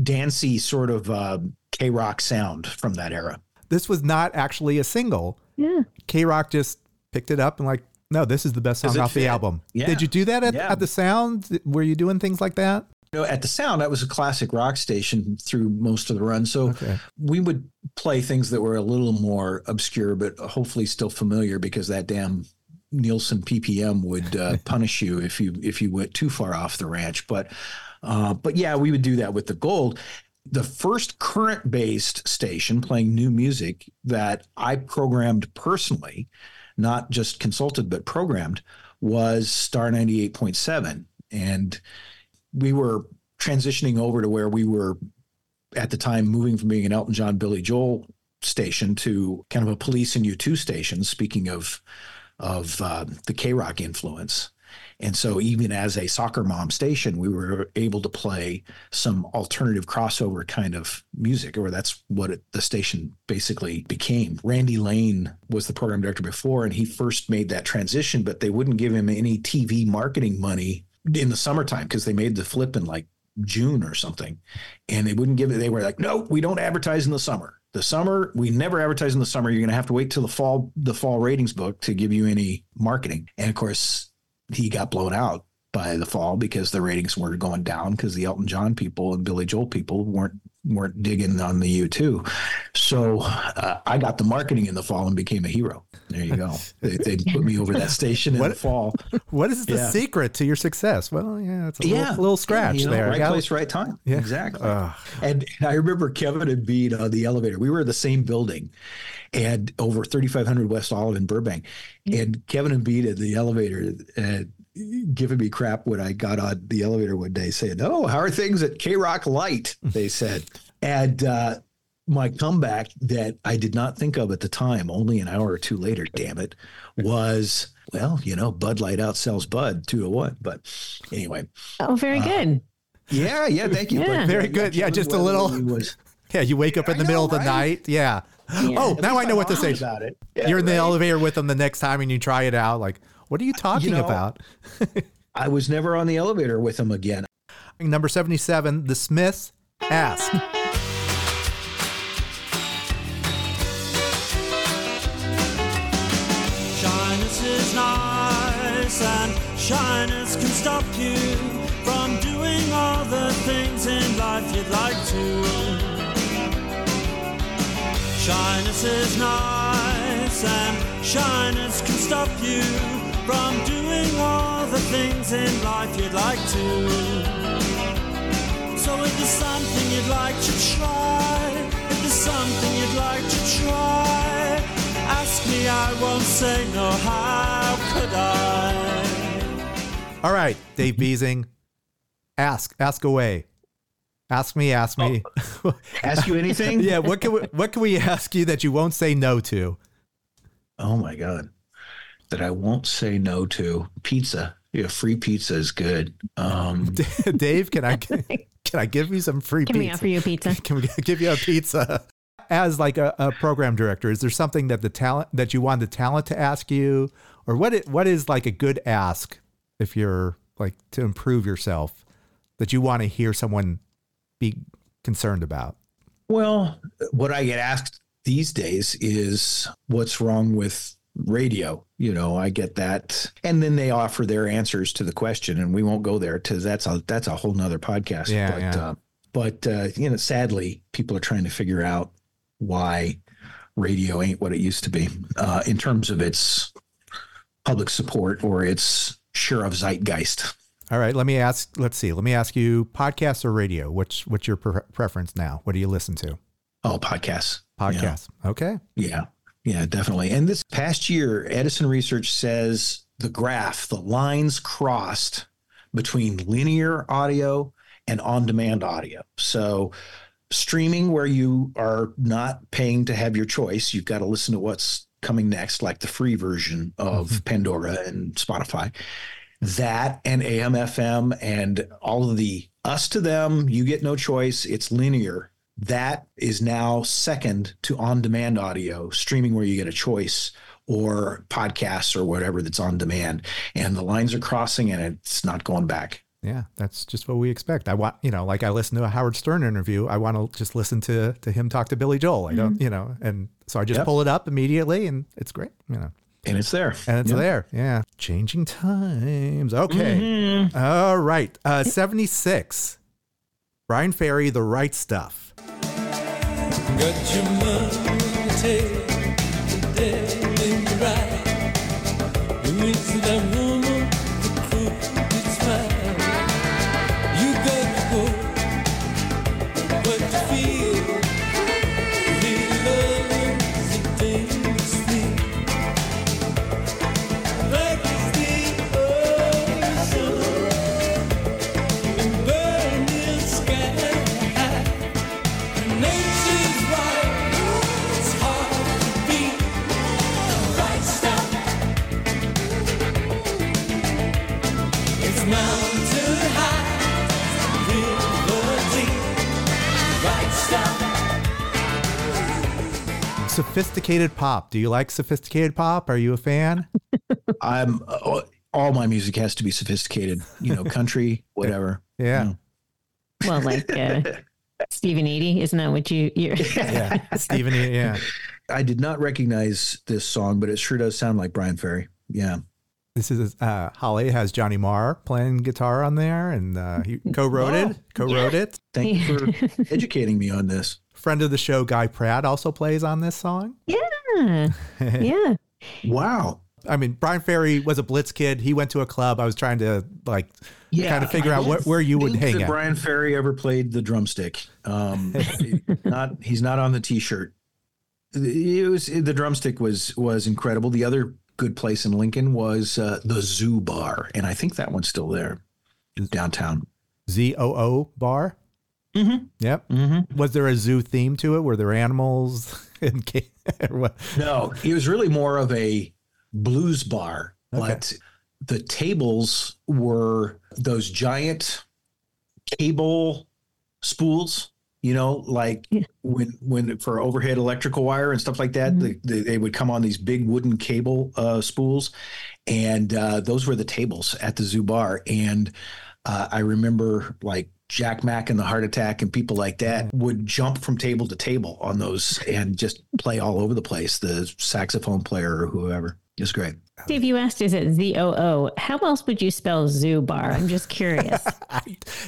dancey sort of uh, K rock sound from that era. this was not actually a single. Yeah. K Rock just picked it up and, like, no, this is the best song off the album. Yeah. Did you do that at, Yeah. at the sound? Were you doing things like that? You know, at the Sound, that was a classic rock station through most of the run. So Okay. we would play things that were a little more obscure, but hopefully still familiar because that damn Nielsen PPM would uh, punish you if you if you went too far off the ranch. But uh, but yeah, we would do that with the gold. The first current based station playing new music that I programmed personally, not just consulted but programmed, was Star ninety eight point seven, and we were transitioning over to where we were at the time moving from being an Elton John, Billy Joel station to kind of a police and U2 station. Speaking of of uh, the K Rock influence. And so, even as a soccer mom station, we were able to play some alternative crossover kind of music, or that's what it, the station basically became. Randy Lane was the program director before, and he first made that transition, but they wouldn't give him any TV marketing money in the summertime because they made the flip in like June or something. And they wouldn't give it, they were like, no, we don't advertise in the summer. The summer, we never advertise in the summer. You're going to have to wait till the fall, the fall ratings book to give you any marketing. And of course, he got blown out by the fall because the ratings were going down because the Elton John people and Billy Joel people weren't weren't digging on the U2. So uh, I got the marketing in the fall and became a hero. There you go. they, they put me over that station in What- the fall. What is the Yeah. secret to your success? Well, yeah, it's a Yeah. little, little scratch You know, there. Right Got- place, right time. Yeah. Exactly. Ugh. And, and I remember Kevin and Bean on the elevator. We were in the same building and over 3500 West Olive in Burbank. And Kevin and Bean at the elevator uh, giving me crap when I got on the elevator one day saying, Oh, how are things at K Rock Light? They said. and uh, my comeback that I did not think of at the time, only an hour or two later, damn it, was, well, you know, Bud Light outsells Bud two to one. But anyway. Oh, very good. Yeah, yeah, thank you. Yeah. Very good. Yeah, just a little. Was, Yeah, you wake up in the middle of the night. Yeah. Oh, now I know what to say. about it. Yeah, You're in the right. elevator with them the next time and you try it out. Like, what are you talking know, about? I was never on the elevator with him again. Number 77, The Smiths Ask. Shyness is nice, and shyness can stop you from doing all the things in life you'd like to. Shyness is nice, and shyness can stop you from doing all the things in life you'd like to. So if there's something you'd like to try, if there's something you'd like to try, ask me, I won't say no. How could I? All right, Dave Beasing, Ask, ask away. Ask me, ask me. Oh. Ask you anything? yeah, what can we what can we ask you that you won't say no to? Oh my God. That I won't say no to. Pizza. Yeah, free pizza is good. Um, Dave, can I can I give you some free Can pizza? we offer you a pizza? Can we give you a pizza? As like a, a program director, is there something that the talent that you want the talent to ask you, or what? It, what is like a good ask if you're like to improve yourself that you want to hear someone be concerned about? Well, what I get asked these days is what's wrong with radio? You know, I get that. And then they offer their answers to the question and we won't go there because that's a that's a whole nother podcast. Yeah, but yeah. uh but uh, you know, sadly, people are trying to figure out why radio ain't what it used to be uh, in terms of its public support or its share of zeitgeist. All right, let me ask. Let's see. Let me ask you: podcast or radio? What's what's your pre- preference now? What do you listen to? Oh, podcasts. Podcast. Okay. Yeah, yeah, definitely. And this past year, Edison Research says the graph, the lines crossed between linear audio and on demand audio. So, streaming where you are not paying to have your choice, you've got to listen to what's coming next, like the free version of mm-hmm. Pandora and Spotify. That and AM, FM, and all of the us to them, you get no choice. It's linear. That is now second to on demand audio, streaming where you get a choice, or podcasts or whatever that's on demand. And the lines are crossing and it's not going back. Yeah, that's just what we expect. I want, you know, like I listened to a Howard Stern interview. I want to just listen to to him talk to Billy Joel. I don't, you know, and so I just Yep. pull it up immediately, and it's great. You know, And it's there. and it's Yeah. there. Yeah, changing times. Okay, all right. Uh, Seventy six. Bryan Ferry, the right stuff. Sophisticated pop. Do you like sophisticated pop? Are you a fan? I'm uh, all my music has to be sophisticated. You know, country, whatever. Yeah. Well, like uh, Stephen Eady, isn't that what you? You're Yeah. Stephen, yeah. I did not recognize this song, but it sure does sound like Bryan Ferry. Yeah. This is uh, Holly has Johnny Marr playing guitar on there, and uh, he co-wrote it. Co-wrote it. Thank you for educating me on this. Friend of the show, Guy Pratt, also plays on this song. yeah, yeah. Wow. I mean, Bryan Ferry was a Blitz kid. He went to a club. I was trying to like kind of figure I out don't where, where you would hang that out. Bryan Ferry ever played the drumstick. Um, not he's not on the T-shirt. It was the drumstick was was incredible. The other good place in Lincoln was uh, the Zoo Bar, and I think that one's still there downtown. Z O O bar. Mm-hmm. Yep. Mm-hmm. Was there a zoo theme to it? Were there animals? and ca- No, it was really more of a blues bar, but the tables were those giant cable spools. You know, like when when for overhead electrical wire and stuff like that, they, they, they would come on these big wooden cable uh, spools, and uh, those were the tables at the zoo bar. And uh, I remember like Jack Mack and the Heart Attack and people like that mm-hmm. would jump from table to table on those and just play all over the place. The saxophone player or whoever. It was great. Steve, you asked, is it Z O O? How else would you spell zoo bar? I'm just curious.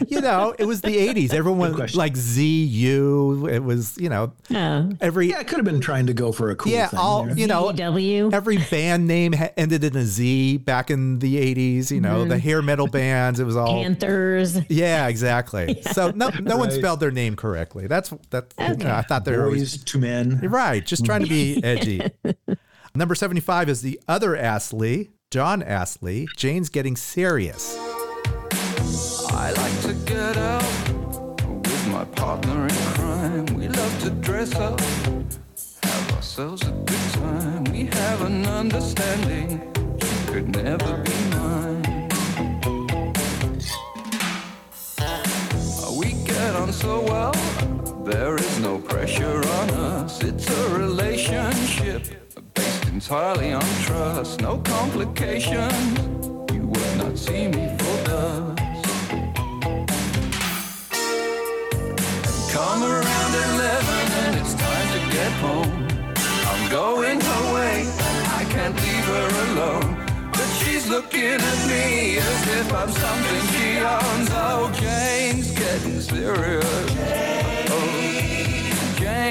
You know, it was the '80s. Everyone question. like Z U. It was you know Oh, every Yeah, I could have been trying to go for a cool yeah thing. all there. you know W. every band name ha- ended in a Z back in the '80s. You know the mm-hmm. hair metal bands. It was all Panthers. yeah exactly. So no no one spelled their name correctly. That's that. you know, I thought they were always Boys to men. Right, just trying to be edgy. Number 75 is the other Astley, Jon Astley. Jane's getting serious. I like to get out with my partner in crime. We love to dress up, have ourselves a good time. We have an understanding. She could never be mine. We get on so well, there is no pressure on us. It's a relationship entirely on trust. No complications. You would not see me for dust. Come around 11 and it's time to get home. I'm going her way I can't leave her alone. But she's looking at me as if I'm something she owns. Oh, Jane's getting serious. Oh,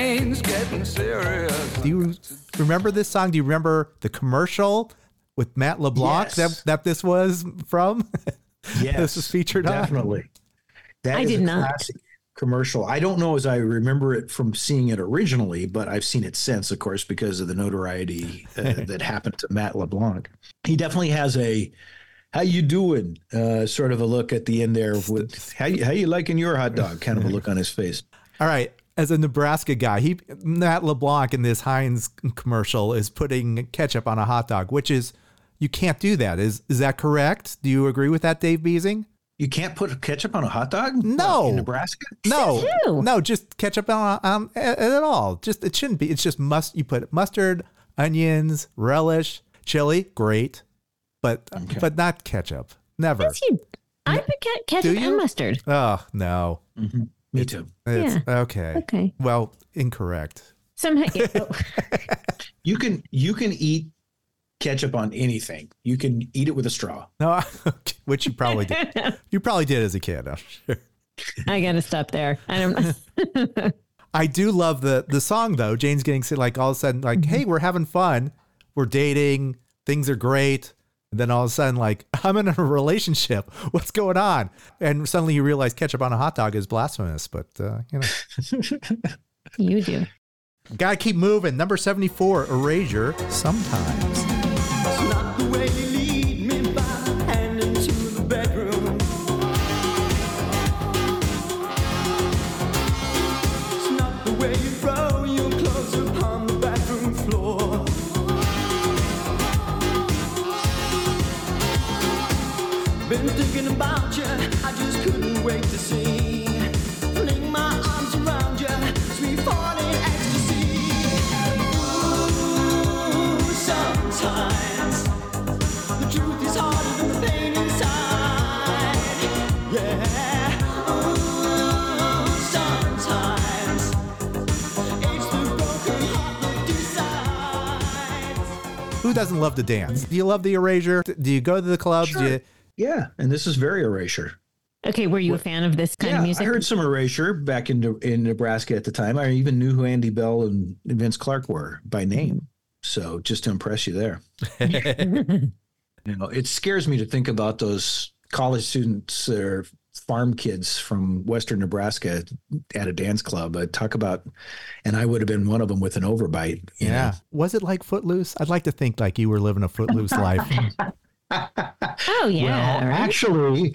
Jane's getting serious. Do you remember this song? Do you remember the commercial with Matt LeBlanc Yes. that, that this was from? Yes, this was featured on? definitely. That I is did a not. classic commercial. I don't know as I remember it from seeing it originally, but I've seen it since, of course, because of the notoriety uh, that happened to Matt LeBlanc. He definitely has a "How you doing?" Uh, sort of a look at the end there with "How you, how you liking your hot dog?" kind of a look on his face. All right. As a Nebraska guy, he Matt LeBlanc in this Heinz commercial is putting ketchup on a hot dog, which is you can't do that. Is is that correct? Do you agree with that, Dave Beasing? You can't put ketchup on a hot dog? No. In Nebraska? No, no, just ketchup on, um, on at, at all. Just it shouldn't be. It's just must. You put mustard, onions, relish, chili, great, but but not ketchup. Never. Yes, you. I put ke- ketchup you? and mustard. Oh no. Mm-hmm. Me too. It's, okay. Okay. Well, incorrect. Somehow, yeah, oh, You can you can eat ketchup on anything. You can eat it with a straw. No, which you probably did. You probably did as a kid. I'm sure. I gotta stop there. I don't. I do love the the song though. Jane's getting. Like all of a sudden, like, mm-hmm. hey, we're having fun. We're dating. Things are great. And then all of a sudden, like, I'm in a relationship. What's going on? And suddenly you realize ketchup on a hot dog is blasphemous. But uh, you know, you do. gotta keep moving. Number seventy four, Erasure. Sometimes. Who doesn't love to dance? Do you love the erasure? Do you go to the clubs? Do you, Yeah, and this is very erasure. Okay, were you a fan of this kind yeah, of music? I heard some erasure back in in Nebraska at the time. I even knew who Andy Bell and Vince Clarke were by name. So just to impress you there. You know, it scares me to think about those college students or farm kids from Western Nebraska at a dance club. I talk about, and I would have been one of them with an overbite. you know. yeah. Was it like Footloose? I'd like to think like you were living a Footloose life. oh yeah, well, right? actually,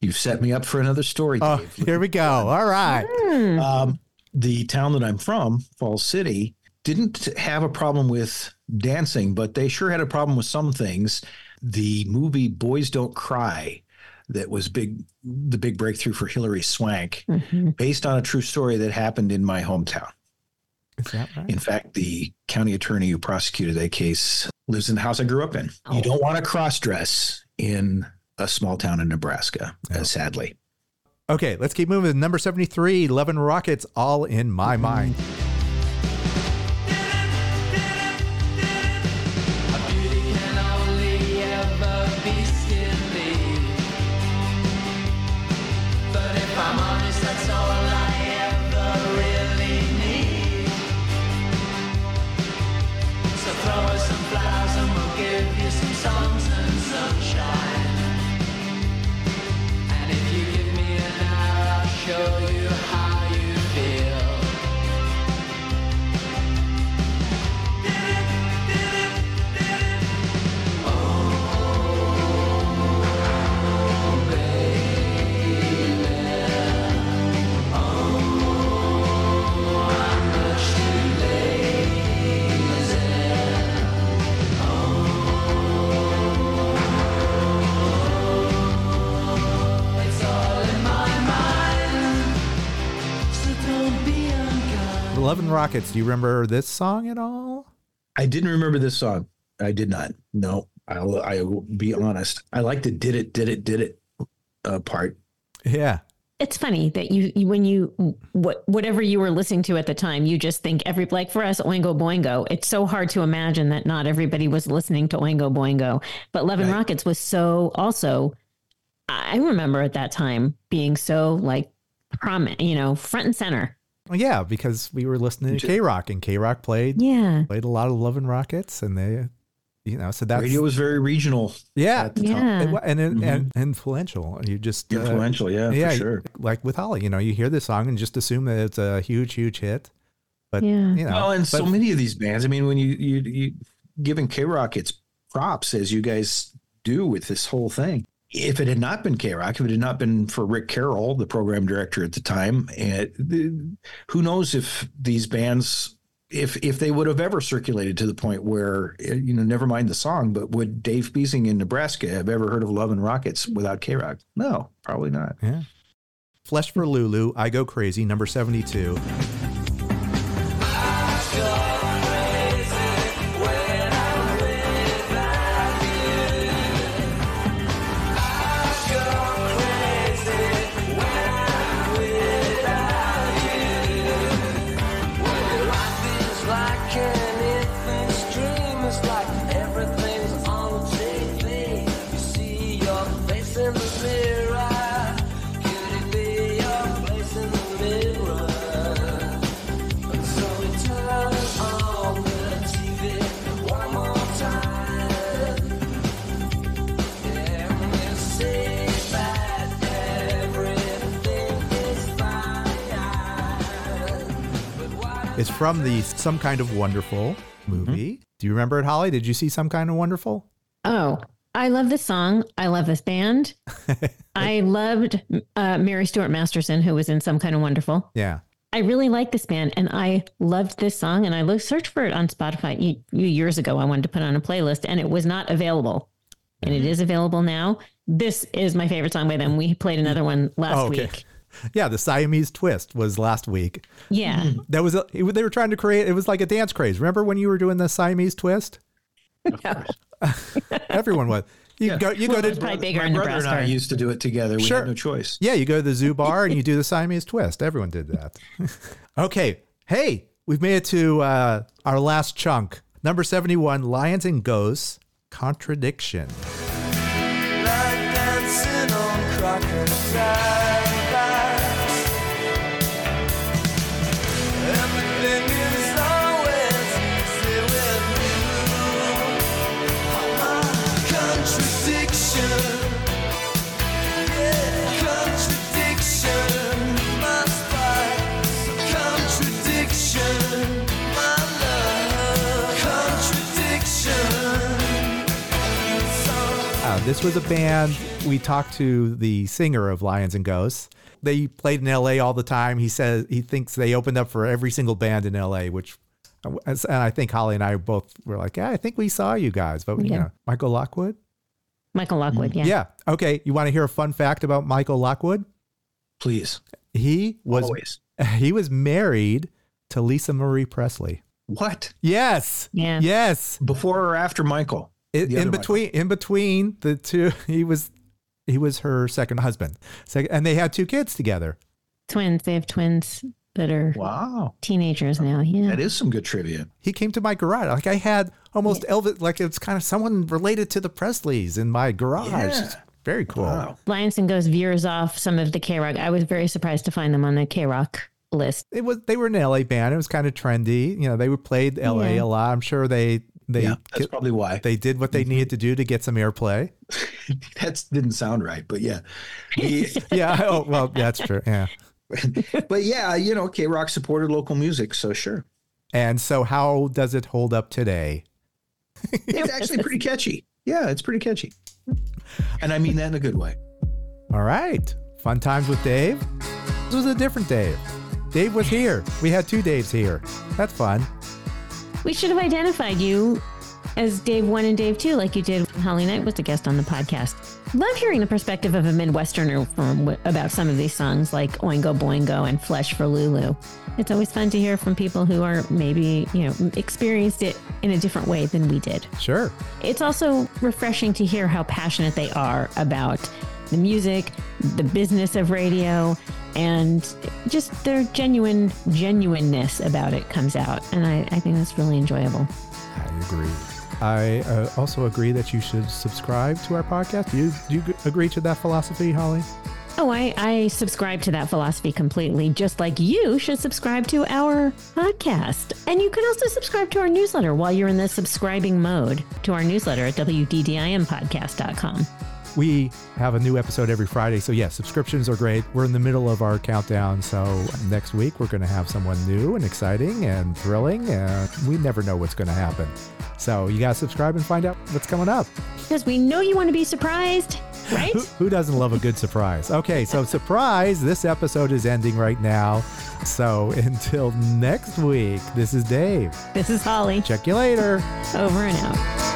you've set me up for another story. Oh, Dave. here we go. All right. Hmm. Um, the town that I'm from, Falls City, didn't have a problem with dancing, but they sure had a problem with some things. The movie Boys Don't Cry, that was big, the big breakthrough for Hilary Swank, Mm-hmm. based on a true story that happened in my hometown. Is that right? In fact, the county attorney who prosecuted that case lives in the house I grew up in. You don't want to cross dress in a small town in Nebraska, uh, sadly. Okay, let's keep moving. Number 73, Love and Rockets, All in My Mind. Unkind. Rockets, do you remember this song at all? I didn't remember this song. I did not. No, I'll I will be honest. I like the did it, did it, did it uh, part. Yeah. It's funny that you, you when you what whatever you were listening to at the time, you just think every like for us Oingo Boingo. It's so hard to imagine that not everybody was listening to Oingo Boingo, but Love and Right. Rockets was so also. I remember at that time being so like prominent, you know, front and center. Well, yeah, because we were listening to K Rock and K Rock played Yeah, played a lot of Love and Rockets and they you know, so that Radio was very regional. yeah, at the time. Yeah. It wa- and, and, Mhm. and influential. You just uh, Influential, yeah, yeah, for sure. Like with Holly, you know, you hear this song and just assume that it's a huge, huge hit. But Yeah. you know, well, and so many of these bands. I mean, when you you you giving K Rock its props as you guys do with this whole thing. If it had not been K Rock, if it had not been for Rick Carroll, the program director at the time, the, who knows if these bands, if if they would have ever circulated to the point where eh, you know, never mind the song, but would Dave Beasing in Nebraska have ever heard of Love and Rockets without K Rock? No, probably not. Yeah. Flesh for Lulu, I Go Crazy, number 72. It's from the Some Kind of Wonderful movie. Do you remember it, Holly? Did you see Some Kind of Wonderful? Oh, I love this song. I love this band. I loved uh, Mary Stuart Masterson, who was in Some Kind of Wonderful. Yeah. I really like this band, and I loved this song. And I looked searched for it on Spotify a few years ago. I wanted to put on a playlist, and it was not available. And it is available now. this is my favorite song by them. We played another one last Oh, okay. week. Yeah, the Siamese Twist was last week. Yeah. That was a, it, they were trying to create. It was like a dance craze. Remember when you were doing the Siamese Twist? Everyone was. You go. You Well, go it was to probably bigger My in brother and I used to do it together. We Sure. had no choice. Yeah, you go to the zoo bar and you do the Siamese twist. Everyone did that. okay. Hey, we've made it to uh, our last chunk. Number 71 Lions and Ghosts Contradiction. Like this was a band. We talked to the singer of Lions and Ghosts. They played in LA all the time. He says he thinks they opened up for every single band in LA, which, and I think Holly and I both were like, yeah, I think we saw you guys. But, you Yeah. know, Michael Lockwood? Michael Lockwood, yeah. Yeah. Okay. You want to hear a fun fact about Michael Lockwood? Please. He was Always. he was married to Lisa Marie Presley. What? Yes. Yeah. Yes. Before or after Michael? In, in other between in between the two he was he was her second husband. Second, and they had two kids together. Twins. They have twins that are Wow. teenagers now. Yeah. That is some good trivia. He came to my garage. Like I had almost Elvis like it's kind of someone related to the Presleys in my garage. Yeah. Very cool. Wow. Lions and Ghosts veers off some of the K Rock. I was very surprised to find them on the K Rock list. It was they were an LA band. It was kind of trendy. You know, they were played LA Yeah. a lot. I'm sure they they yeah, that's probably why. they did what they mm-hmm. needed to do to get some airplay. That didn't sound right, but yeah. The- Yeah. Oh well, that's true. Yeah. but yeah, you know, K Rock supported local music, so sure. And so, how does it hold up today? It's actually pretty catchy. Yeah, it's pretty catchy. And I mean that in a good way. All right. Fun times with Dave. This was a different Dave. Dave was here. We had two Daves here. That's fun. We should have identified you as Dave 1 and Dave 2, like you did when Holly Knight was a guest on the podcast. Love hearing the perspective of a Midwesterner from about some of these songs like Oingo Boingo and Flesh for Lulu. It's always fun to hear from people who are maybe, you know, experienced it in a different way than we did. Sure. It's also refreshing to hear how passionate they are about the music, the business of radio, and just their genuine genuineness about it comes out. And I, I think that's really enjoyable. I agree. I uh, also agree that you should subscribe to our podcast. Do you, do you agree to that philosophy, Holly? Oh, I, I subscribe to that philosophy completely, just like you should subscribe to our podcast. And you can also subscribe to our newsletter while you're in the subscribing mode to our newsletter at WDDIMpodcast.com. We have a new episode every Friday. So, yeah, subscriptions are great. We're in the middle of our countdown. So, next week, we're going to have someone new and exciting and thrilling. And we never know what's going to happen. So, you got to subscribe and find out what's coming up. Because we know you want to be surprised, right? Who, who doesn't love a good surprise? Okay, so surprise, this episode is ending right now. So until next week, this is Dave. This is Holly. Check you later. Over and out.